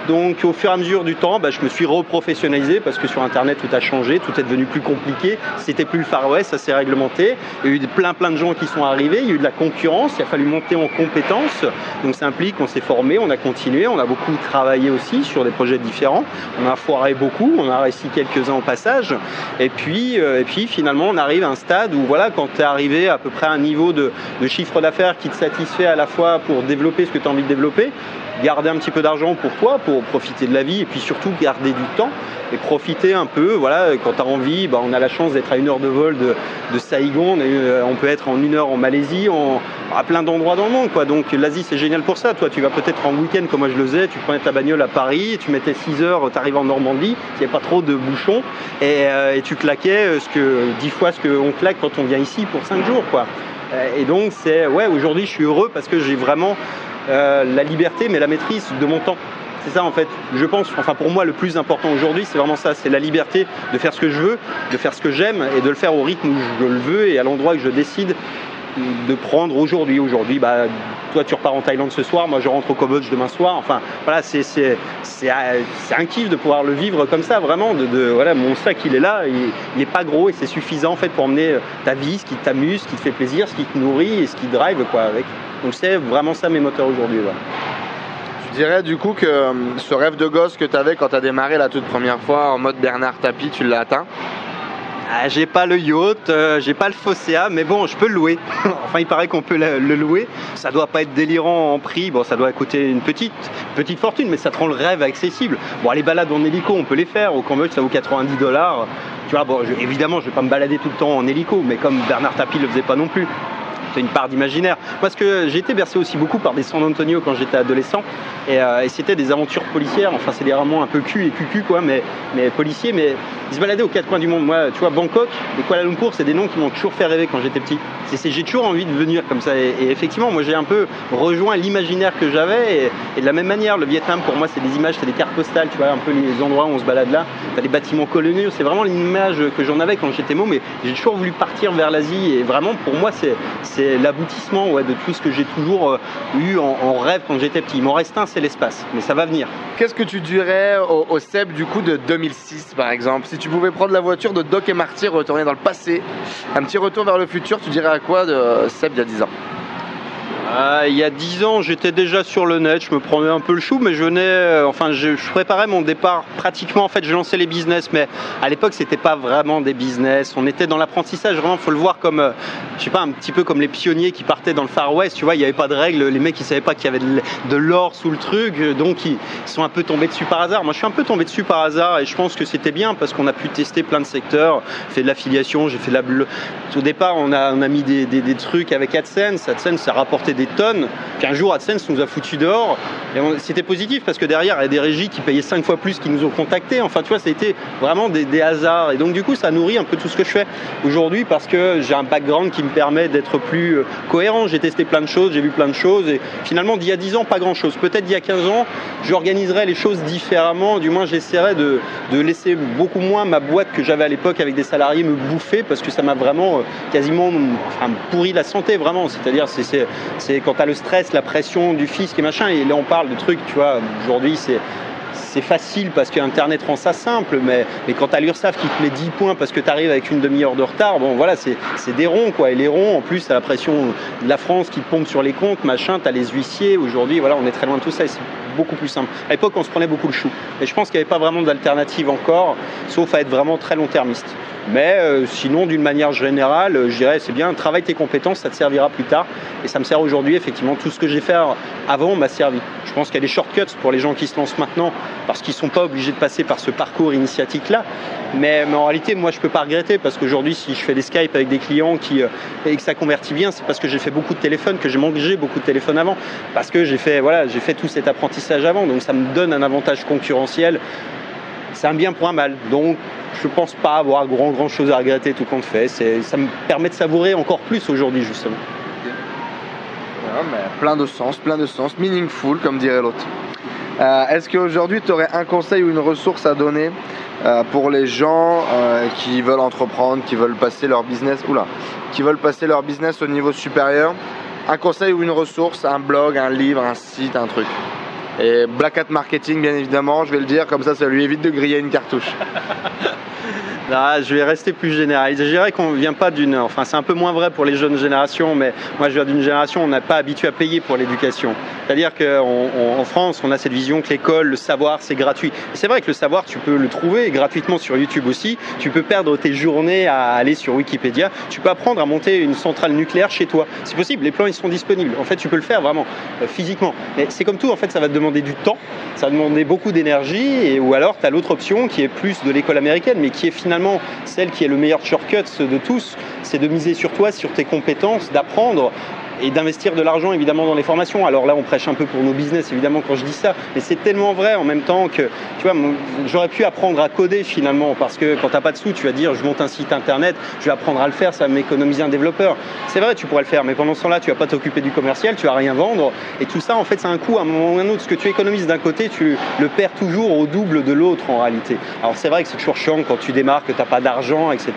Speaker 2: Donc au fur et à mesure du temps, bah, je me suis reprofessionnalisé parce que sur Internet tout a changé, tout est devenu plus compliqué. C'était plus le Far West, ça s'est réglementé. Il y a eu plein plein de gens qui sont arrivés, il y a eu de la concurrence, il a fallu monter en compétences. Donc ça implique qu'on s'est formé, on a continué, on a beaucoup travaillé aussi sur des projets différents. On a foiré beaucoup, on a réussi quelques-uns au passage. Et puis, euh, et puis finalement on arrive à un stade où voilà, quand tu es arrivé à peu près à un niveau de, de chiffre d'affaires qui te satisfait à la fois pour développer ce que tu as envie de développer, garder un petit peu d'argent pour toi, pour profiter de la vie, et puis surtout garder du temps et profiter un peu. Voilà, quand tu as envie, bah, on a la chance d'être à une heure de vol de, de Saigon, euh, on peut être en une heure en Malaisie, à plein d'endroits dans le monde. Quoi. Donc l'Asie, c'est génial pour ça. Toi, tu vas peut-être en week-end, comme moi je le faisais, tu prenais ta bagnole à Paris, tu mettais 6 heures, tu en Normandie, il n'y a pas trop de bouchons, et, euh, tu claquais euh, ce que, 10 fois ce qu'on claque quand on vient ici pour 5 jours. Quoi. Et donc, c'est ouais, aujourd'hui, je suis heureux parce que j'ai vraiment euh, la liberté, mais la maîtrise de mon temps. C'est ça en fait. Je pense, enfin pour moi, le plus important aujourd'hui, c'est vraiment ça. C'est la liberté de faire ce que je veux, de faire ce que j'aime et de le faire au rythme où je le veux et à l'endroit que je décide de prendre aujourd'hui. Aujourd'hui, bah, toi tu repars en Thaïlande ce soir, moi je rentre au Cambodge demain soir. Enfin, voilà, c'est un kiff de pouvoir le vivre comme ça, vraiment. De, de voilà, mon sac il est là, il n'est pas gros et c'est suffisant en fait pour emmener ta vie, ce qui t'amuse, ce qui te fait plaisir, ce qui te nourrit et ce qui drive quoi avec. Donc c'est vraiment ça mes moteurs aujourd'hui. Voilà.
Speaker 1: Tu dirais du coup que euh, ce rêve de gosse que tu avais quand tu as démarré la toute première fois en mode Bernard Tapie, tu l'as atteint?
Speaker 2: Ah, j'ai pas le yacht, euh, j'ai pas le Fosséa, mais bon, je peux le louer. enfin, il paraît qu'on peut le, louer. Ça doit pas être délirant en prix. Bon, ça doit coûter une petite, petite fortune, mais ça te rend le rêve accessible. Bon, les balades en hélico, on peut les faire. Au Cambodge, ça vaut 90 dollars. Tu vois, bon, évidemment, je vais pas me balader tout le temps en hélico, mais comme Bernard Tapie le faisait pas non plus une part d'imaginaire. Parce que j'ai été bercé aussi beaucoup par des San Antonio quand j'étais adolescent, et, euh, c'était des aventures policières, enfin c'est des romans un peu cul et cucu quoi, mais, mais policiers, mais ils se baladaient aux quatre coins du monde. Moi, tu vois, Bangkok et Kuala Lumpur, c'est des noms qui m'ont toujours fait rêver quand j'étais petit. J'ai toujours envie de venir comme ça, et, effectivement, moi j'ai un peu rejoint l'imaginaire que j'avais, et, et, de la même manière, le Vietnam pour moi c'est des images, c'est des cartes postales, tu vois, un peu les endroits où on se balade là, t'as les bâtiments coloniaux, c'est vraiment l'image que j'en avais quand j'étais môme, mais j'ai toujours voulu partir vers l'Asie, et vraiment pour moi c'est l'aboutissement ouais, de tout ce que j'ai toujours euh, eu en, rêve quand j'étais petit. Il m'en reste un, c'est l'espace, mais ça va venir.
Speaker 1: Qu'est-ce que tu dirais au, au Seb du coup de 2006 par exemple? Si tu pouvais prendre la voiture de Doc et Marty, retourner dans le passé, un petit retour vers le futur, tu dirais à quoi de Seb il y a 10 ans?
Speaker 2: Euh, il y a 10 ans, j'étais déjà sur le net, je me prenais un peu le chou, mais je venais, euh, enfin, je, préparais mon départ pratiquement. En fait, je lançais les business, mais à l'époque, c'était pas vraiment des business. On était dans l'apprentissage, vraiment, faut le voir comme, euh, je sais pas, un petit peu comme les pionniers qui partaient dans le Far West. Tu vois, il n'y avait pas de règles, les mecs, ils savaient pas qu'il y avait de, l'or sous le truc, donc ils sont un peu tombés dessus par hasard. Moi, je suis un peu tombé dessus par hasard, et je pense que c'était bien parce qu'on a pu tester plein de secteurs, fait de l'affiliation, j'ai fait de la. Au départ, on a, on a mis des, des, des trucs avec AdSense. AdSense, ça rapportait des tonnes. Puis un jour, AdSense nous a foutu dehors. Et c'était positif parce que derrière, il y a des régies qui payaient 5 fois plus qui nous ont contactés. Enfin, tu vois, ça a été vraiment des, hasards. Et donc, du coup, ça nourrit un peu tout ce que je fais aujourd'hui parce que j'ai un background qui me permet d'être plus euh, cohérent. J'ai testé plein de choses, j'ai vu plein de choses. Et finalement, d'il y a 10 ans, pas grand chose. Peut-être d'il y a 15 ans, j'organiserais les choses différemment. Du moins, j'essaierais de, laisser beaucoup moins ma boîte que j'avais à l'époque avec des salariés me bouffer parce que ça m'a vraiment euh, quasiment pourri la santé, vraiment. C'est-à-dire, c'est quand tu as le stress, la pression du fisc et machin, et là on parle de trucs, tu vois, aujourd'hui c'est c'est facile parce que Internet rend ça simple, mais, mais quand tu as l'URSAF qui te met 10 points parce que tu arrives avec une demi-heure de retard, bon voilà, c'est des ronds quoi. Et les ronds, en plus, tu as la pression de la France qui pompe sur les comptes, machin, tu as les huissiers. Aujourd'hui, voilà, on est très loin de tout ça et c'est beaucoup plus simple. À l'époque, on se prenait beaucoup le chou. Et je pense qu'il n'y avait pas vraiment d'alternative encore, sauf à être vraiment très long-termiste. Mais euh, sinon, d'une manière générale, je dirais, c'est bien, travaille tes compétences, ça te servira plus tard. Et ça me sert aujourd'hui, effectivement, tout ce que j'ai fait avant m'a servi. Je pense qu'il y a des shortcuts pour les gens qui se lancent maintenant, parce qu'ils ne sont pas obligés de passer par ce parcours initiatique-là. Mais, mais, en réalité, moi, je ne peux pas regretter, parce qu'aujourd'hui, si je fais des Skype avec des clients qui, euh, et que ça convertit bien, c'est parce que j'ai fait beaucoup de téléphones, que j'ai mangé beaucoup de téléphones avant, parce que j'ai fait, voilà, j'ai fait tout cet apprentissage avant. Donc ça me donne un avantage concurrentiel. C'est un bien pour un mal. Donc je pense pas avoir grand grand chose à regretter tout compte fait. Ça me permet de savourer encore plus aujourd'hui justement.
Speaker 1: Plein de sens, plein de sens, meaningful comme dirait l'autre. Euh, Est-ce qu'aujourd'hui tu aurais un conseil ou une ressource à donner euh, pour les gens euh, qui veulent entreprendre, qui veulent passer leur business, oula, qui veulent passer leur business au niveau supérieur? Un conseil ou une ressource, un blog, un livre, un site, un truc? Et Black Hat Marketing, bien évidemment, je vais le dire, comme ça, ça lui évite de griller une cartouche.
Speaker 2: Ah, je vais rester plus général. Je dirais qu'on ne vient pas d'une. Enfin, c'est un peu moins vrai pour les jeunes générations, mais moi, je viens d'une génération où on n'a pas habitué à payer pour l'éducation. C'est-à-dire qu'en France, on a cette vision que l'école, le savoir, c'est gratuit. C'est vrai que le savoir, tu peux le trouver gratuitement sur YouTube aussi. Tu peux perdre tes journées à aller sur Wikipédia. Tu peux apprendre à monter une centrale nucléaire chez toi. C'est possible. Les plans, ils sont disponibles. En fait, tu peux le faire vraiment euh, physiquement. Mais c'est comme tout. En fait, ça va te demander du temps. Ça va demander beaucoup d'énergie. ou alors, tu as l'autre option qui est plus de l'école américaine, mais qui est finalement celle qui est le meilleur shortcut de tous, c'est de miser sur toi, sur tes compétences, d'apprendre et d'investir de l'argent évidemment dans les formations. Alors là, on prêche un peu pour nos business évidemment quand je dis ça, mais c'est tellement vrai en même temps que, tu vois, j'aurais pu apprendre à coder finalement parce que quand t'as pas de sous, tu vas dire je monte un site internet, je vais apprendre à le faire, ça va m'économiser un développeur. C'est vrai, tu pourrais le faire, mais pendant ce temps-là, tu vas pas t'occuper du commercial, tu vas rien vendre et tout ça en fait, c'est un coût à un moment ou un autre. Ce que tu économises d'un côté, tu le perds toujours au double de l'autre en réalité. Alors c'est vrai que c'est toujours chiant quand tu démarres, que t'as pas d'argent, etc.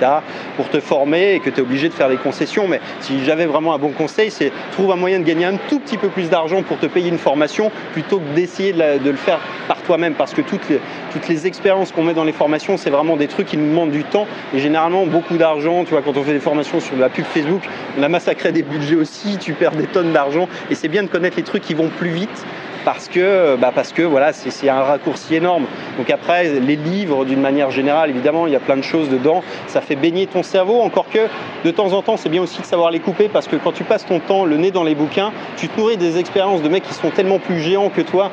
Speaker 2: pour te former et que tu es obligé de faire des concessions, mais si j'avais vraiment un bon conseil, c'est trouve un moyen de gagner un tout petit peu plus d'argent pour te payer une formation plutôt que d'essayer de, le faire par toi-même. Parce que toutes les, expériences qu'on met dans les formations, c'est vraiment des trucs qui nous demandent du temps. Et généralement beaucoup d'argent. Tu vois, quand on fait des formations sur la pub Facebook, on a massacré des budgets aussi, tu perds des tonnes d'argent. Et c'est bien de connaître les trucs qui vont plus vite parce que, bah parce que voilà, c'est un raccourci énorme. Donc après, les livres, d'une manière générale, évidemment, il y a plein de choses dedans. Ça fait baigner ton cerveau, encore que de temps en temps, c'est bien aussi de savoir les couper parce que quand tu passes ton temps le nez dans les bouquins, tu te nourris des expériences de mecs qui sont tellement plus géants que toi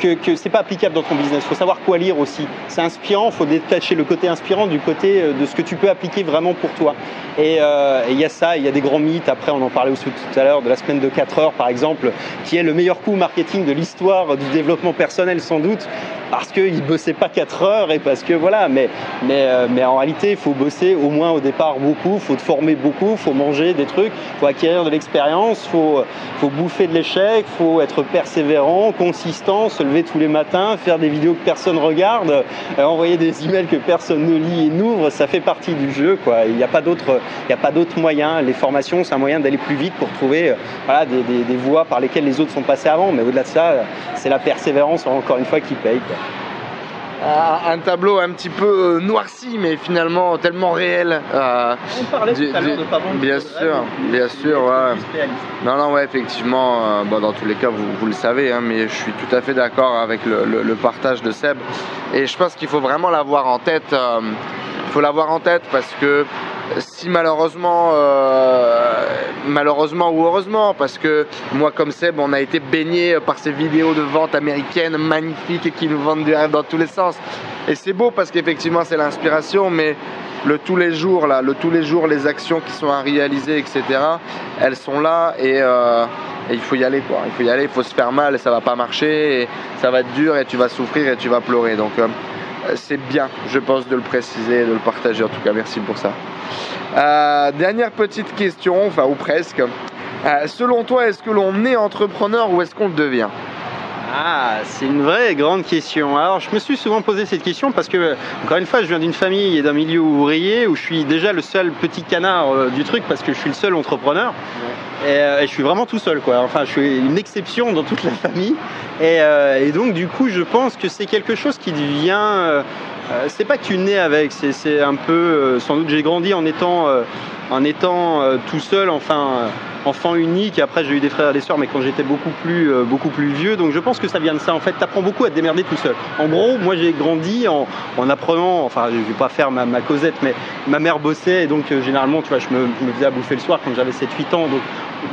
Speaker 2: que, que c'est pas applicable dans ton business. Faut savoir quoi lire aussi. C'est inspirant, faut détacher le côté inspirant du côté euh, de ce que tu peux appliquer vraiment pour toi. Euh, et il y a ça, il y a des grands mythes. Après, on en parlait aussi tout à l'heure de la semaine de 4 heures, par exemple, qui est le meilleur coup marketing de l'histoire du développement personnel, sans doute, parce qu'il bossait pas 4 heures et parce que voilà. Mais, mais, euh, mais en réalité, il faut bosser au moins au départ beaucoup, il faut te former beaucoup, il faut manger des trucs, il faut acquérir de l'expérience, il faut, faut bouffer de l'échec, il faut être persévérant, consistant se lever tous les matins, faire des vidéos que personne regarde, euh, envoyer des emails que personne ne lit et n'ouvre, ça fait partie du jeu. Il n'y a pas d'autre, il moyen. Les formations, c'est un moyen d'aller plus vite pour trouver euh, des, des, voies par lesquelles les autres sont passés avant. Mais au-delà de ça, c'est la persévérance encore une fois qui paye
Speaker 1: un tableau un petit peu euh, noirci, mais finalement tellement réel.
Speaker 2: Euh, On parlait tout à l'heure de pas vendre
Speaker 1: Bien sûr, bien sûr, ouais. Non, non, ouais, effectivement, euh, bon, dans tous les cas, vous, vous le savez, hein, mais je suis tout à fait d'accord avec le, le, partage de Seb. Et je pense qu'il faut vraiment l'avoir en tête. Il faut l'avoir en tête parce que si malheureusement, euh, malheureusement ou heureusement, parce que moi comme Seb, on a été baigné par ces vidéos de vente américaines magnifiques qui nous vendent du rêve dans tous les sens. Et c'est beau parce qu'effectivement c'est l'inspiration, mais le tous les jours là, le tous les jours, les actions qui sont à réaliser, etc. Elles sont là euh, et, il faut y aller quoi. Il faut y aller, il faut se faire mal, et ça va pas marcher, ça va être dur et tu vas souffrir et tu vas pleurer. Euh, c'est bien, je pense, de le préciser, de le partager. En tout cas, merci pour ça. Euh, dernière petite question, enfin ou presque. Euh, selon toi, est-ce que l'on est entrepreneur ou est-ce qu'on le devient?
Speaker 2: Ah, c'est une vraie grande question. Alors, je me suis souvent posé cette question parce que, encore une fois, je viens d'une famille et d'un milieu ouvrier où je suis déjà le seul petit canard euh, du truc parce que je suis le seul entrepreneur. Et, je suis vraiment tout seul, quoi. Enfin, je suis une exception dans toute la famille. Et, et donc, du coup, je pense que c'est quelque chose qui devient euh, c'est pas que tu nais avec, c'est un peu. Euh, sans doute, j'ai grandi en étant, euh, en étant tout seul, enfin, enfant unique. Après, j'ai eu des frères et des sœurs, mais quand j'étais beaucoup plus, beaucoup plus vieux. Donc, je pense que ça vient de ça. En fait, tu apprends beaucoup à te démerder tout seul. En gros, moi, j'ai grandi en, apprenant. Enfin, je vais pas faire ma, Cosette, mais ma mère bossait, et donc généralement, tu vois, je me, je me faisais à bouffer le soir quand j'avais 7-8 ans.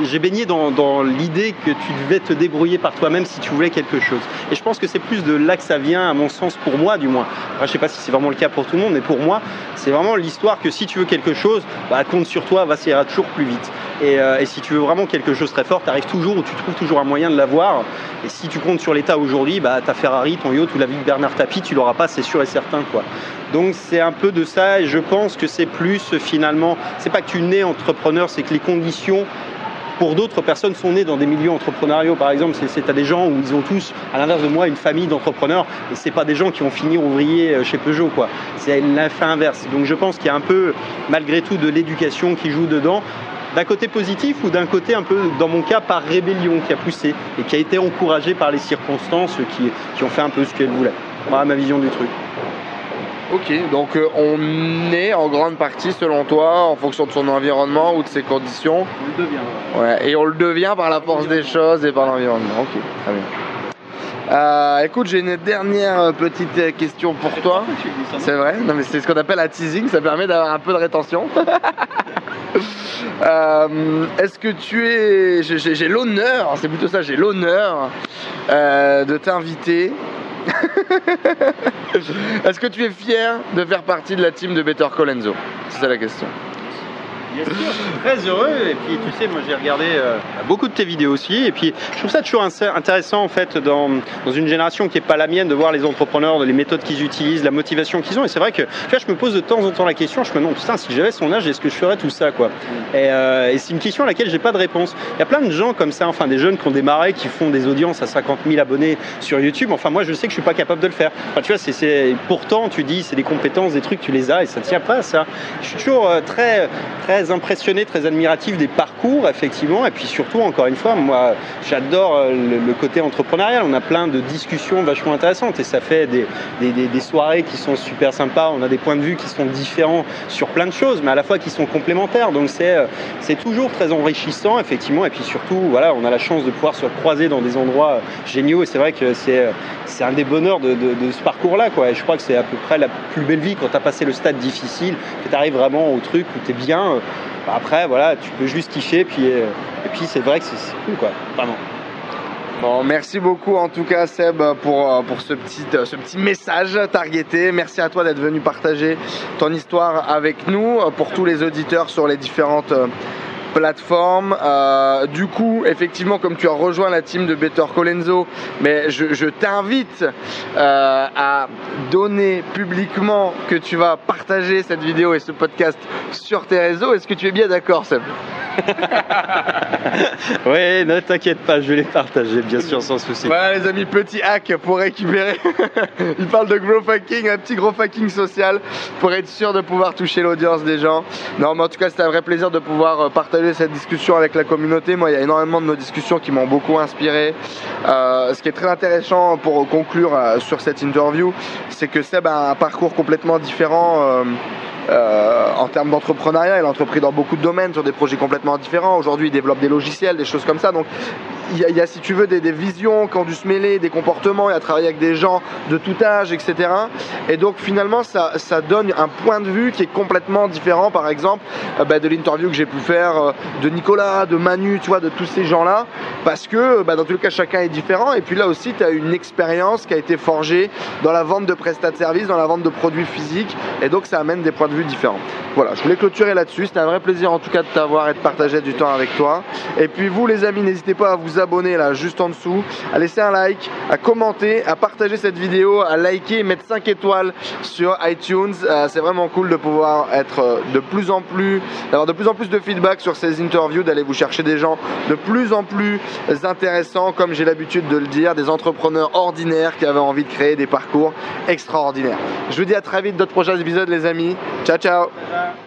Speaker 2: J'ai baigné dans, l'idée que tu devais te débrouiller par toi-même si tu voulais quelque chose. Et je pense que c'est plus de là que ça vient, à mon sens, pour moi du moins. Après, je sais pas si c'est vraiment le cas pour tout le monde, mais pour moi, c'est vraiment l'histoire que si tu veux quelque chose, bah, compte sur toi, ça ira toujours plus vite. Euh, et, si tu veux vraiment quelque chose très fort, tu arrives toujours ou tu trouves toujours un moyen de l'avoir. Et si tu comptes sur l'État aujourd'hui, bah, ta Ferrari, ton yacht ou la vie de Bernard Tapie, tu l'auras pas, c'est sûr et certain. quoi. Donc c'est un peu de ça et je pense que c'est plus finalement, c'est pas que tu nais entrepreneur, c'est que les conditions pour d'autres personnes sont nées dans des milieux entrepreneuriaux, par exemple. C'est à des gens où ils ont tous, à l'inverse de moi, une famille d'entrepreneurs. Et c'est pas des gens qui vont finir ouvriers euh, chez Peugeot, quoi. C'est l'effet inverse. Donc je pense qu'il y a un peu, malgré tout, de l'éducation qui joue dedans d'un côté positif ou d'un côté un peu, dans mon cas, par rébellion qui a poussé et qui a été encouragé par les circonstances qui, qui ont fait un peu ce qu'elle voulait. Voilà ma vision du truc.
Speaker 1: Ok, donc euh, on est en grande partie, selon toi, en fonction de son environnement ou de ses conditions.
Speaker 2: On le devient.
Speaker 1: Ouais, et on le devient par la force des choses et par l'environnement. Ok, très bien. Euh, écoute, j'ai une dernière petite question pour toi. C'est vrai, non mais c'est ce qu'on appelle un teasing, ça permet d'avoir un peu de rétention. Euh, Est-ce que tu es, j'ai- j'ai l'honneur, c'est plutôt ça, j'ai l'honneur euh, de t'inviter. Est-ce que tu es fier de faire partie de la team de Better Colenso C'est ça la question.
Speaker 2: Très heureux. Et puis, tu sais, moi, j'ai regardé euh, beaucoup de tes vidéos aussi. Et puis, je trouve ça toujours intéressant, en fait, dans, dans une génération qui n'est pas la mienne, de voir les entrepreneurs, les méthodes qu'ils utilisent, la motivation qu'ils ont. Et c'est vrai que, tu vois, je me pose de temps en temps la question. Je me demande, putain, si j'avais son âge, est-ce que je ferais tout ça, quoi? Et, euh, et c'est une question à laquelle j'ai pas de réponse. Il y a plein de gens comme ça, enfin, des jeunes qui ont démarré, qui font des audiences à 50 000 abonnés sur YouTube. Enfin, moi, je sais que je suis pas capable de le faire. Tu vois, c'est, pourtant, tu dis, c'est des compétences, des trucs, tu les as et ça tient pas ça. Je suis toujours euh, très, très impressionné, très admiratif des parcours, effectivement. Et puis surtout, encore une fois, moi, j'adore euh, le, côté entrepreneurial. On a plein de discussions vachement intéressantes et ça fait des, des, soirées qui sont super sympas. On a des points de vue qui sont différents sur plein de choses, mais à la fois qui sont complémentaires. Donc c'est, euh, toujours très enrichissant, effectivement. Et puis surtout, voilà, on a la chance de pouvoir se croiser dans des endroits euh, géniaux. Et c'est vrai que c'est, un des bonheurs de, ce parcours-là. Quoi. Et je crois que c'est à peu près la plus belle vie quand tu as passé le stade difficile, que tu arrives vraiment au truc où tu es bien. Après, voilà, tu peux juste kiffer. Puis, euh, et puis c'est vrai que c'est, cool, quoi. Vraiment.
Speaker 1: Bon, merci beaucoup en tout cas Seb pour, euh, pour ce, petit, euh, ce petit message targeté. Merci à toi d'être venu partager ton histoire avec nous, pour tous les auditeurs sur les différentes plateformes. Euh, du coup, effectivement, comme tu as rejoint la team de Better Colenso, mais je, je t'invite euh, à donner publiquement que tu vas partager cette vidéo et ce podcast sur tes réseaux. Est-ce que tu es bien d'accord Seb?
Speaker 2: Ouais, ne t'inquiète pas, je vais les partager, bien sûr, sans souci.
Speaker 1: Voilà les amis, petit hack pour récupérer. Il parle de growth hacking, un petit growth hacking social pour être sûr de pouvoir toucher l'audience des gens. Non mais en tout cas c'était un vrai plaisir de pouvoir euh, partager cette discussion avec la communauté. Moi il y a énormément de nos discussions qui m'ont beaucoup inspiré. Euh, ce qui est très intéressant pour conclure euh, sur cette interview, c'est que Seb a un parcours complètement différent. Euh, en termes d'entrepreneuriat, il a entrepris dans beaucoup de domaines, sur des projets complètement différents. Aujourd'hui, il développe des logiciels, des choses comme ça. Donc, il y, a, si tu veux, des, visions qui ont dû se mêler, des comportements. Il a travaillé avec des gens de tout âge, etc. Et donc, finalement, ça, ça donne un point de vue qui est complètement différent, par exemple, euh, bah, de l'interview que j'ai pu faire euh, de Nicolas, de Manu, tu vois, de tous ces gens-là. Parce que, bah, dans tous les cas, chacun est différent. Et puis là aussi, tu as une expérience qui a été forgée dans la vente de prestats de services, dans la vente de produits physiques. Et donc, ça amène des points de vue différents. Voilà, je voulais clôturer là-dessus. C'était un vrai plaisir en tout cas de t'avoir et de partager du temps avec toi. Et puis vous les amis, n'hésitez pas à vous abonner là juste en dessous, à laisser un like, à commenter, à partager cette vidéo, à liker et mettre 5 étoiles sur iTunes. Euh, c'est vraiment cool de pouvoir être euh, de plus en plus, d'avoir de plus en plus de feedback sur ces interviews, d'aller vous chercher des gens de plus en plus intéressants, comme j'ai l'habitude de le dire, des entrepreneurs ordinaires qui avaient envie de créer des parcours extraordinaires. Je vous dis à très vite d'autres prochains épisodes les amis. Ciao ciao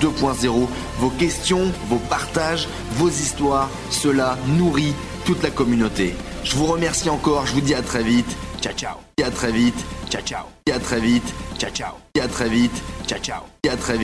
Speaker 4: 2.0, vos questions, vos partages, vos histoires, cela nourrit toute la communauté. Je vous remercie encore, je vous dis à très vite. Ciao ciao. Et à très vite. Ciao ciao. Et à très vite. Ciao ciao. Et à très vite. Ciao ciao. Et à très vite.